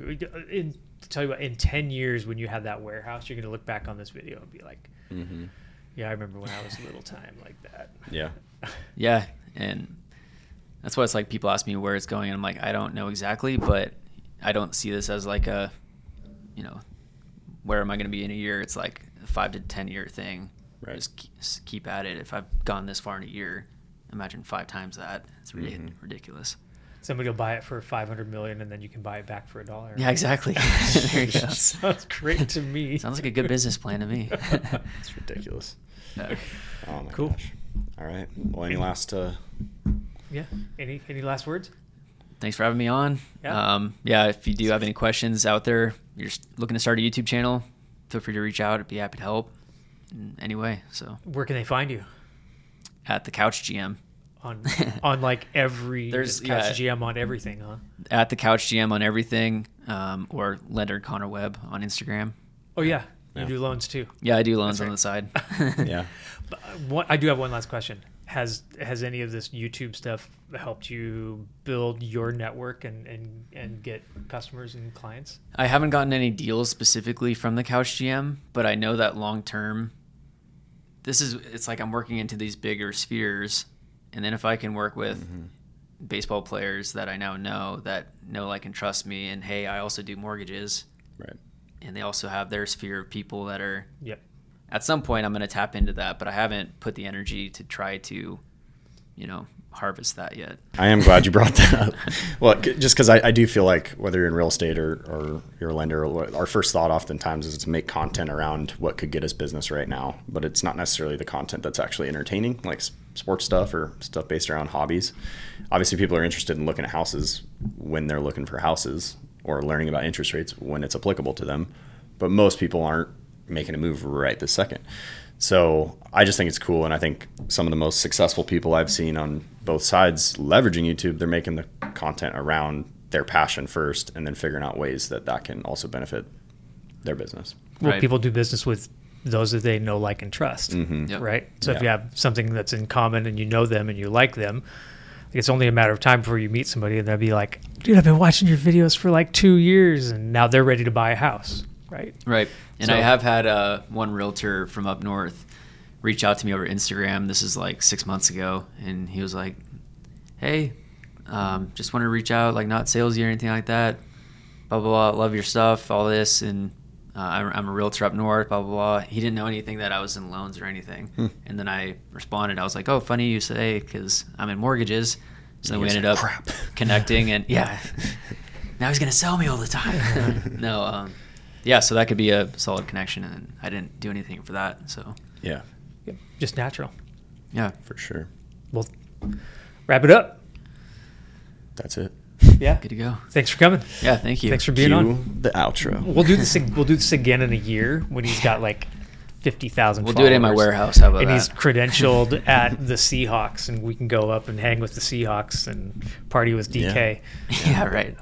In to tell you what, in ten years when you have that warehouse, you're gonna look back on this video and be like, hmm yeah, I remember when I was a little time like that. Yeah. <laughs> Yeah, and that's why it's like people ask me where it's going, and I'm like, I don't know exactly, but I don't see this as like a, you know, where am I going to be in a year? It's like a five to ten year thing. Right. Just keep, just keep at it. If I've gone this far in a year, imagine five times that. It's rid- Mhm. ridiculous. Somebody will buy it for 500 million and then you can buy it back for a dollar. Yeah, exactly. <laughs> <laughs> there you go. <laughs> Sounds great to me. Sounds like a good business plan to me. It's ridiculous. Yeah. Oh my Cool. gosh. All right. Well, any last uh, Yeah. Any any last words? thanks for having me on. Yeah. Um, yeah, if you do have any questions out there, you're looking to start a YouTube channel, feel free to reach out. I'd be happy to help in any way. So Where can they find you? at the Couch GM, On <laughs> on like every There's- couch yeah. GM on everything, huh? at the Couch GM on everything, um, or Lender Connor Webb on Instagram. Oh yeah, you Yeah. do loans too. Yeah, I do loans That's on the side. <laughs> <laughs> yeah. But uh, what I do have one last question. Has has any of this YouTube stuff helped you build your network and and and get customers and clients? I haven't gotten any deals specifically from the Couch GM, but I know that long term, this is it's like I'm working into these bigger spheres, and then if I can work with mm-hmm. baseball players that I now know that know like and trust me, and hey, I also do mortgages, Right. and they also have their sphere of people that are Yep. At some point I'm going to tap into that, but I haven't put the energy to try to, you know, harvest that yet. I am glad you brought that up. <laughs> Well, c- just because I, I do feel like whether you're in real estate or, or you're a lender, our first thought oftentimes is to make content around what could get us business right now. But it's not necessarily the content that's actually entertaining, like sports stuff or stuff based around hobbies. Obviously, people are interested in looking at houses when they're looking for houses or learning about interest rates when it's applicable to them. But most people aren't making a move right this second. So I just think it's cool, and I think some of the most successful people I've seen on both sides leveraging YouTube, they're making the content around their passion first, and then figuring out ways that that can also benefit their business. Well, Right. people do business with those that they know, like, and trust, mm-hmm. Yep. right? So if you have something that's in common and you know them and you like them, it's only a matter of time before you meet somebody and they'll be like, "Dude, I've been watching your videos for like two years, and now they're ready to buy a house." Right? Right. And So- I have had uh, one realtor from up north reach out to me over Instagram. This is like six months ago, and he was like, "Hey, um, just want to reach out, like not salesy or anything like that. Blah blah blah. Love your stuff, all this, and uh, I'm, I'm a realtor up north. Blah blah blah." He didn't know anything that I was in loans or anything, and then I responded. I was like, "Oh, funny you say, because I'm in mortgages." So then we ended up "Crap." connecting, and <laughs> yeah, now he's gonna sell me all the time. <laughs> no, um, yeah, so that could be a solid connection, and I didn't do anything for that. So Yeah, Yep. Just natural. yeah, for sure. Well, wrap it up. That's it. Yeah. good to go. Thanks for coming. Yeah, thank you. Thanks for being Cue on. the outro. We'll do this. We'll do this again in a year when he's got like fifty thousand. We'll do it in my warehouse. How about and that? he's credentialed <laughs> at the Seahawks, and we can go up and hang with the Seahawks and party with DK. <laughs> yeah, right.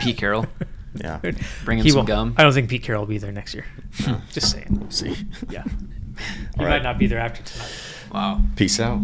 P. Carroll. <laughs> Yeah, Bring him He some won't- gum. I don't think Pete Carroll will be there next year. <laughs> Just saying. we'll see. Yeah. <laughs> He All might right. not be there after tonight. Wow. Peace out.